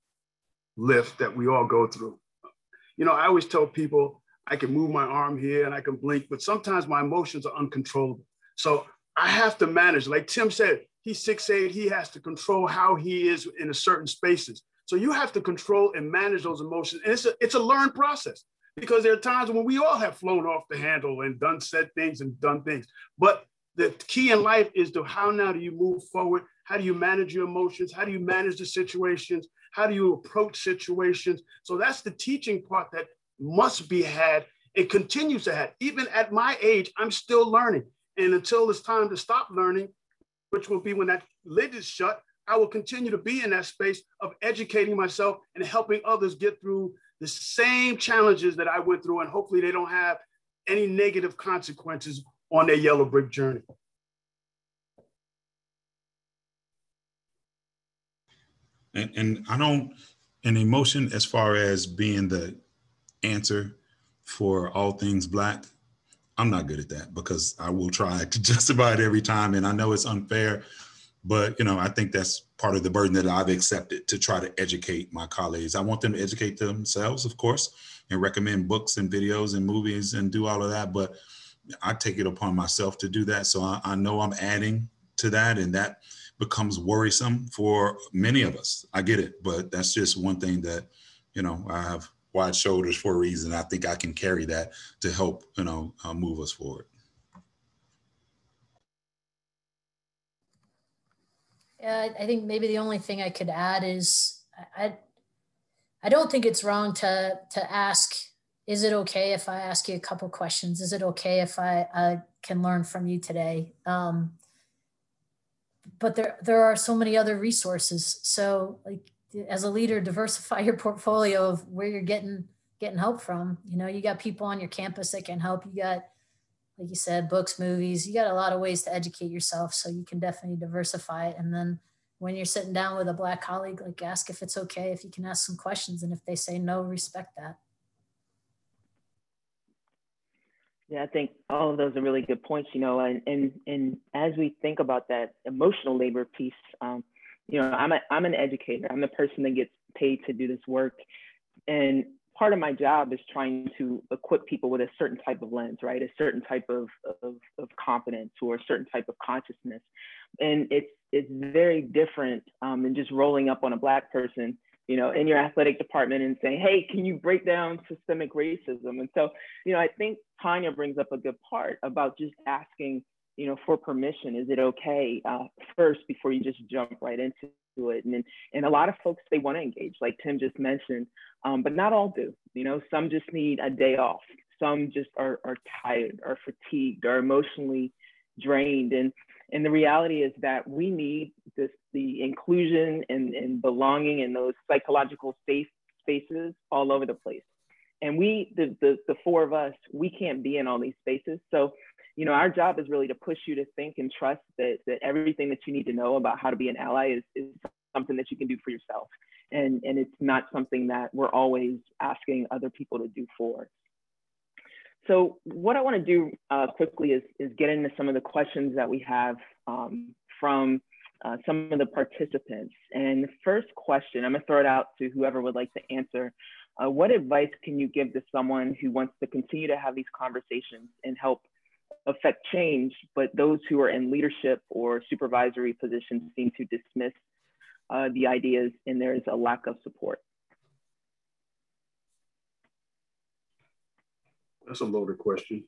lift that we all go through. You know, I always tell people I can move my arm here and I can blink, but sometimes my emotions are uncontrollable. So I have to manage. Like Tim said, he's six eight. He has to control how he is in a certain spaces. So you have to control and manage those emotions. And it's a, it's a learned process because there are times when we all have flown off the handle and done said things and done things. But the key in life is to how now do you move forward? How do you manage your emotions? How do you manage the situations? How do you approach situations? So that's the teaching part that must be had. It continues to have. Even at my age, I'm still learning. And until it's time to stop learning, which will be when that lid is shut, I will continue to be in that space of educating myself and helping others get through the same challenges that I went through. And hopefully they don't have any negative consequences on their yellow brick journey. And, and I don't, an emotion as far as being the answer for all things Black, I'm not good at that because I will try *laughs* to justify it every time. And I know it's unfair but you know i think that's part of the burden that i've accepted to try to educate my colleagues. I want them to educate themselves of course and recommend books and videos and movies and do all of that but i take it upon myself to do that. So i, I know i'm adding to that and that becomes worrisome for many of us. I get it but that's just one thing that you know i have wide shoulders for a reason. I think i can carry that to help you know uh, move us forward Uh, I think maybe the only thing I could add is I, I don't think it's wrong to to ask. Is it okay if I ask you a couple questions? Is it okay if I, I can learn from you today? Um, but there there are so many other resources. So like as a leader, *laughs* diversify your portfolio of where you're getting getting help from. You know, you got people on your campus that can help. You got like you said, books, movies. You got a lot of ways to educate yourself, so you can definitely diversify it. And then when you're sitting down with a black colleague, like ask if it's okay, if you can ask some questions, and if they say no, respect that. Yeah, I think all of those are really good points. You know, and and and as we think about that emotional labor piece, um, you know, I'm a I'm an educator. I'm the person that gets paid to do this work, and part of my job is trying to equip people with a certain type of lens, right? A certain type of, of, of competence or a certain type of consciousness. And it's, it's very different um, than just rolling up on a black person, you know, in your athletic department and saying, hey, can you break down systemic racism? And so, you know, I think Tanya brings up a good part about just asking, you know, for permission. Is it okay uh, first before you just jump right into it? And and a lot of folks they want to engage, like Tim just mentioned, um, but not all do. You know, some just need a day off. Some just are are tired, or fatigued, or emotionally drained. And and the reality is that we need this the inclusion and, and belonging in those psychological safe spaces all over the place. And we, the, the, the four of us, we can't be in all these spaces. So you know, our job is really to push you to think and trust that, that everything that you need to know about how to be an ally is, is something that you can do for yourself. And, and it's not something that we're always asking other people to do for. So what I want to do uh, quickly is, is get into some of the questions that we have um, from uh, some of the participants. And the first question, I'm gonna throw it out to whoever would like to answer. Uh, what advice can you give to someone who wants to continue to have these conversations and help affect change, but those who are in leadership or supervisory positions seem to dismiss uh, the ideas and there is a lack of support. That's a loaded question.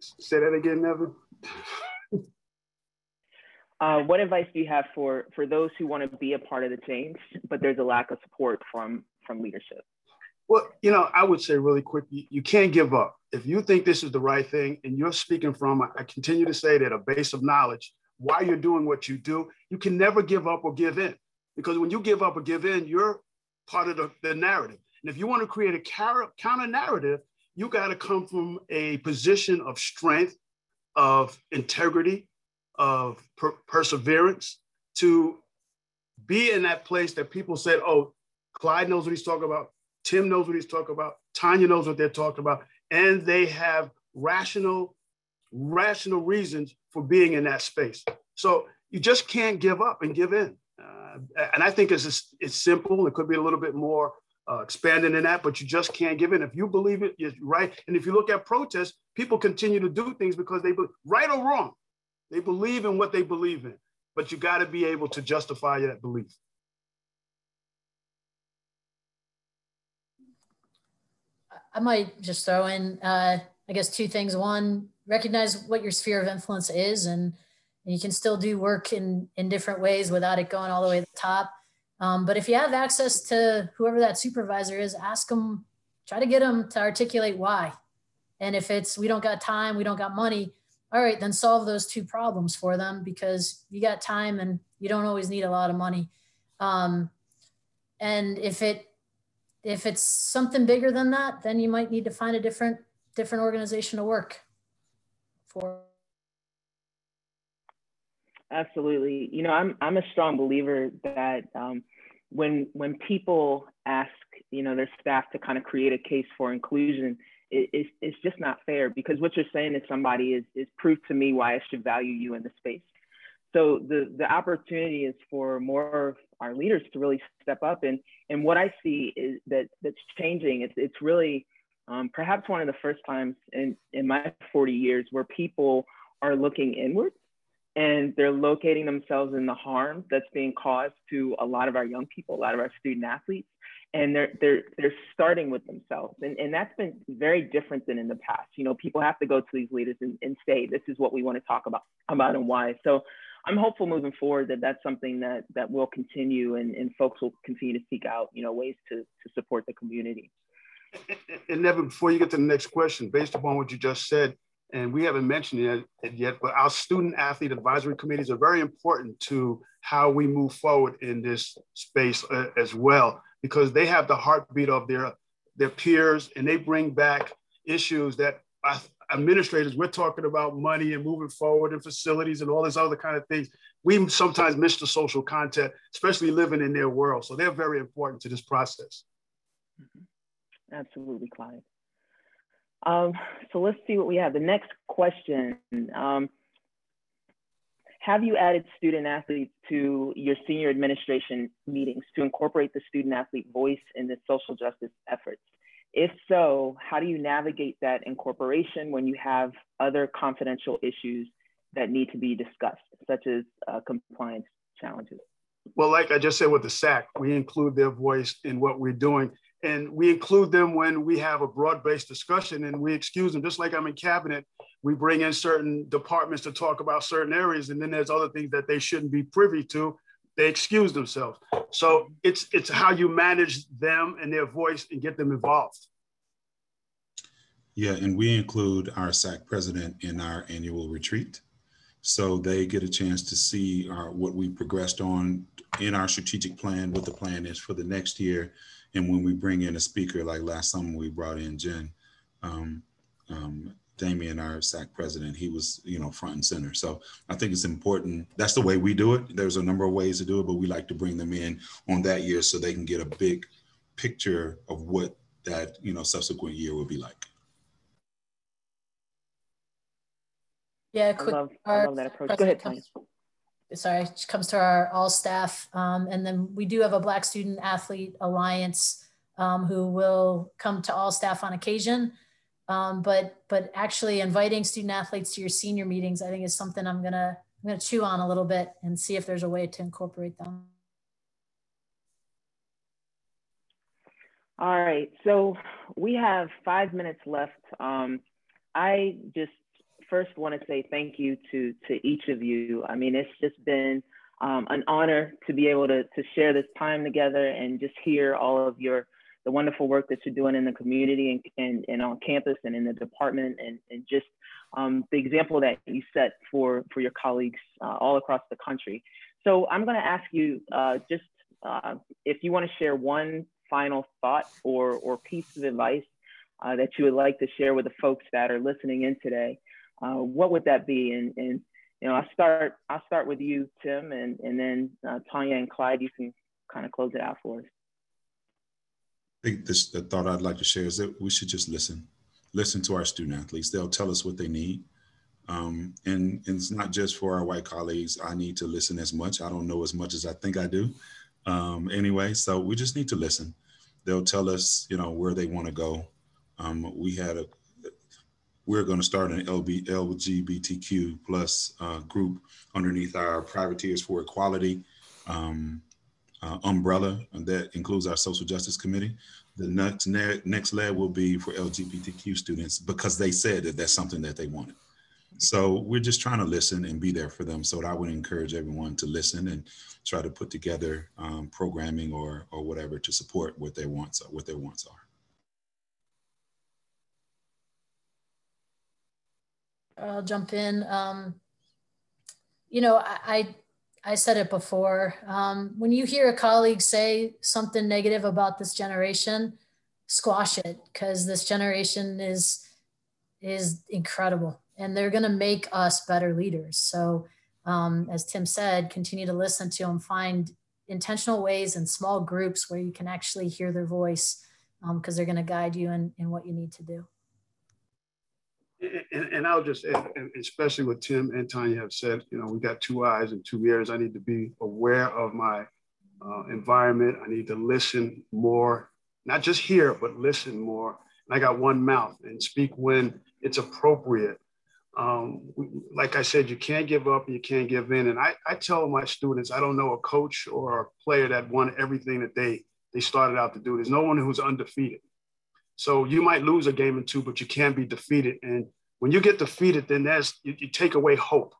Say that again, Nevin. *laughs* Uh, what advice do you have for for those who want to be a part of the change, but there's a lack of support from from leadership? Well, you know, I would say really quick, you, can't give up. If you think this is the right thing, and you're speaking from, I continue to say that a base of knowledge, why you're doing what you do, you can never give up or give in. Because when you give up or give in, you're part of the, the narrative. And if you want to create a counter narrative, you got to come from a position of strength, of integrity, of per perseverance to be in that place that people said, oh, Clyde knows what he's talking about. Tim knows what he's talking about. Tanya knows what they're talking about. And they have rational, rational reasons for being in that space. So you just can't give up and give in. Uh, and I think it's, it's simple. It could be a little bit more uh, expanding in that, but you just can't give in. If you believe it, you're right. And if you look at protests, people continue to do things because they, believe, right or wrong, they believe in what they believe in. But you got to be able to justify that belief. I might just throw in, uh, I guess, two things. One, recognize what your sphere of influence is, and, and you can still do work in, in different ways without it going all the way to the top. Um, but if you have access to whoever that supervisor is, ask them, try to get them to articulate why. And if it's we don't got time, we don't got money, all right, then solve those two problems for them because you got time and you don't always need a lot of money. Um, and if it if it's something bigger than that, then you might need to find a different different organization to work for. Absolutely. You know, I'm I'm a strong believer that um, when when people ask, you know, their staff to kind of create a case for inclusion, it, it's, it's just not fair because what you're saying to somebody is is proof to me why I should value you in the space. So the the opportunity is for more of our leaders to really step up and and what I see is that that's changing. It's it's really um, perhaps one of the first times in in my 40 years where people are looking inward and they're locating themselves in the harm that's being caused to a lot of our young people, a lot of our student athletes, and they're they're they're starting with themselves, and and that's been very different than in the past. You know, people have to go to these leaders and, and say, this is what we want to talk about about and why. So. I'm hopeful moving forward that that's something that that will continue and, and folks will continue to seek out, you know, ways to, to support the community. *laughs* And Nevin, before you get to the next question, based upon what you just said, and we haven't mentioned it yet, but our student athlete advisory committees are very important to how we move forward in this space uh, as well, because they have the heartbeat of their, their peers and they bring back issues that administrators, we're talking about money and moving forward and facilities and all this other kind of things. We sometimes miss the social content, especially living in their world. So they're very important to this process. Mm-hmm. Absolutely, Clyde. Um, so let's see what we have. The next question. Um, have you added student athletes to your senior administration meetings to incorporate the student athlete voice in the social justice efforts? If so, how do you navigate that incorporation when you have other confidential issues that need to be discussed, such as uh, compliance challenges? Well, like I just said with the SAC, we include their voice in what we're doing and we include them when we have a broad-based discussion and we excuse them just like i'm in cabinet we bring in certain departments to talk about certain areas and then there's other things that they shouldn't be privy to they excuse themselves. So it's it's how you manage them and their voice and get them involved. Yeah and we include our sac president in our annual retreat. So they get a chance to see our, what we progressed on in our strategic plan what the plan is for the next year. And when we bring in a speaker, like last summer we brought in Jen, um, um, Damien, our SAC president, he was, you know, front and center. So I think it's important. That's the way we do it. There's a number of ways to do it, but we like to bring them in on that year so they can get a big picture of what that, you know, subsequent year will be like. Yeah, quick. I love, I love that approach. Go ahead, Tony sorry, it comes to our all staff. Um, and then we do have a Black Student Athlete Alliance um, who will come to all staff on occasion. Um, but but actually inviting student athletes to your senior meetings, I think is something I'm gonna I'm gonna chew on a little bit and see if there's a way to incorporate them. All right, so we have five minutes left. Um, I just first want to say thank you to to each of you. I mean, it's just been um, an honor to be able to to share this time together and just hear all of your the wonderful work that you're doing in the community and, and, and on campus and in the department and, and just um, the example that you set for, for your colleagues uh, all across the country. So I'm gonna ask you uh, just uh, if you wanna share one final thought or, or piece of advice uh, that you would like to share with the folks that are listening in today, uh, what would that be? And, and you know, I'll start, I'll start with you, Tim, and, and then uh, Tanya and Clyde, you can kind of close it out for us think this, the thought I'd like to share is that we should just listen, listen to our student athletes. They'll tell us what they need. Um, and, and, it's not just for our white colleagues. I need to listen as much. I don't know as much as I think I do. Um, anyway, so we just need to listen. They'll tell us, you know, where they want to go. Um, we had a, we're going to start an LB, LGBTQ plus uh, group underneath our Privateers for Equality. Um, uh, umbrella that includes our social justice committee. The next next lab will be for LGBTQ students because they said that that's something that they wanted. So we're just trying to listen and be there for them. So I would encourage everyone to listen and try to put together um, programming or or whatever to support what their wants are, what their wants are. I'll jump in. Um, you know, I, I said it before. Um, when you hear a colleague say something negative about this generation, squash it because this generation is is incredible and they're going to make us better leaders. So, um, as Tim said, continue to listen to them, find intentional ways and small groups where you can actually hear their voice because um, they're going to guide you in, in what you need to do and, and, I'll just, especially what Tim and Tanya have said, you know, we got two eyes and two ears. I need to be aware of my uh, environment. I need to listen more, not just hear, but listen more. And I got one mouth and speak when it's appropriate. Um, like I said, you can't give up and you can't give in. And I, I tell my students, I don't know a coach or a player that won everything that they, they started out to do. There's no one who's undefeated. So you might lose a game or two, but you can't be defeated. And when you get defeated, then that's you, you take away hope.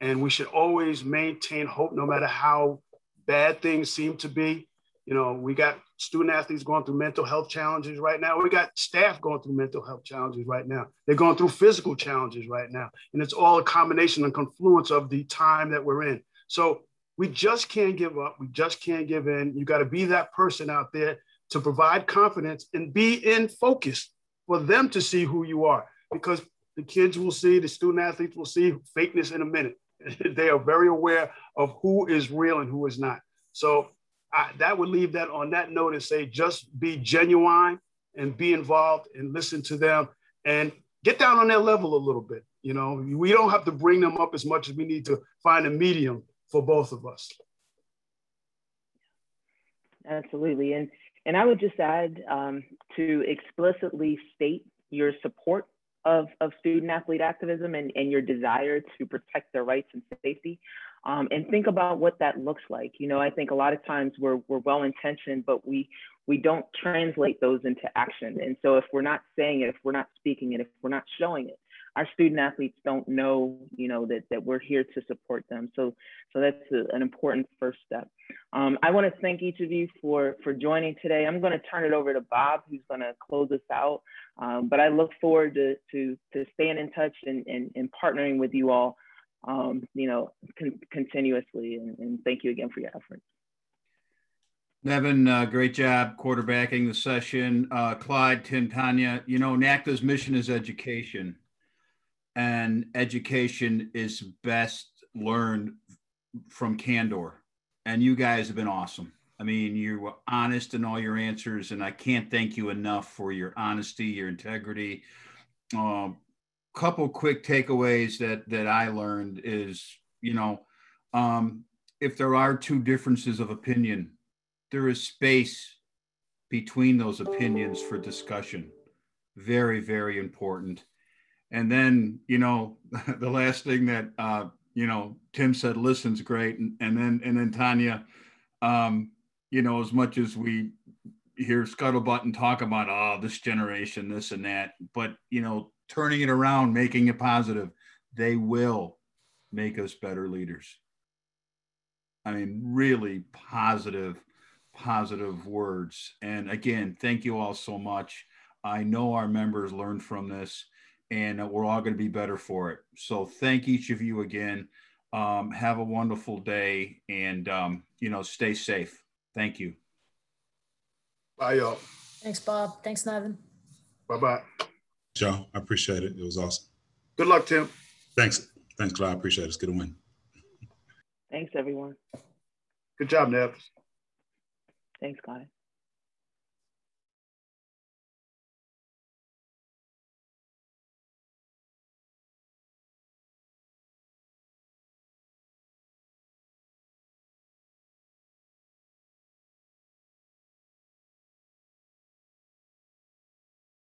And we should always maintain hope no matter how bad things seem to be. You know, we got student athletes going through mental health challenges right now. We got staff going through mental health challenges right now. They're going through physical challenges right now. And it's all a combination and confluence of the time that we're in. So we just can't give up. We just can't give in. You got to be that person out there to provide confidence and be in focus for them to see who you are because the kids will see, the student athletes will see fakeness in a minute. *laughs* they are very aware of who is real and who is not. So I, that would leave that on that note and say just be genuine and be involved and listen to them and get down on their level a little bit. You know, we don't have to bring them up as much as we need to find a medium for both of us. Absolutely. And and I would just add um, to explicitly state your support of, of student athlete activism and, and your desire to protect their rights and safety. Um, and think about what that looks like. You know, I think a lot of times we're, we're well intentioned, but we, we don't translate those into action. And so if we're not saying it, if we're not speaking it, if we're not showing it, our student athletes don't know, you know, that, that we're here to support them. So, so that's a, an important first step. Um, I want to thank each of you for, for joining today. I'm going to turn it over to Bob, who's going to close us out. Um, but I look forward to, to, to staying in touch and, and, and partnering with you all, um, you know, con continuously. And, and thank you again for your efforts. Nevin, uh, great job quarterbacking the session. Uh, Clyde, Tim, Tanya, you know, NACDA's mission is education and education is best learned from candor. And you guys have been awesome. I mean, you were honest in all your answers, and I can't thank you enough for your honesty, your integrity. A um, couple quick takeaways that that I learned is, you know, um, if there are two differences of opinion, there is space between those opinions for discussion. Very, very important. And then, you know, *laughs* the last thing that, uh, you know, Tim said, listen's great. And, and then, and then Tanya, um, you know, as much as we hear scuttlebutt and talk about, oh, this generation, this and that, but, you know, turning it around, making it positive, they will make us better leaders. I mean, really positive, positive words. And again, thank you all so much. I know our members learned from this and we're all going to be better for it. So thank each of you again. Um, have a wonderful day and, um, you know, stay safe. Thank you. Bye, y'all. Thanks, Bob. Thanks, Nevin. Bye bye. Joe, I appreciate it. It was awesome. Good luck, Tim. Thanks. Thanks, Clyde. I appreciate it. It's good to win. Thanks, everyone. Good job, Nev. Thanks, Clyde.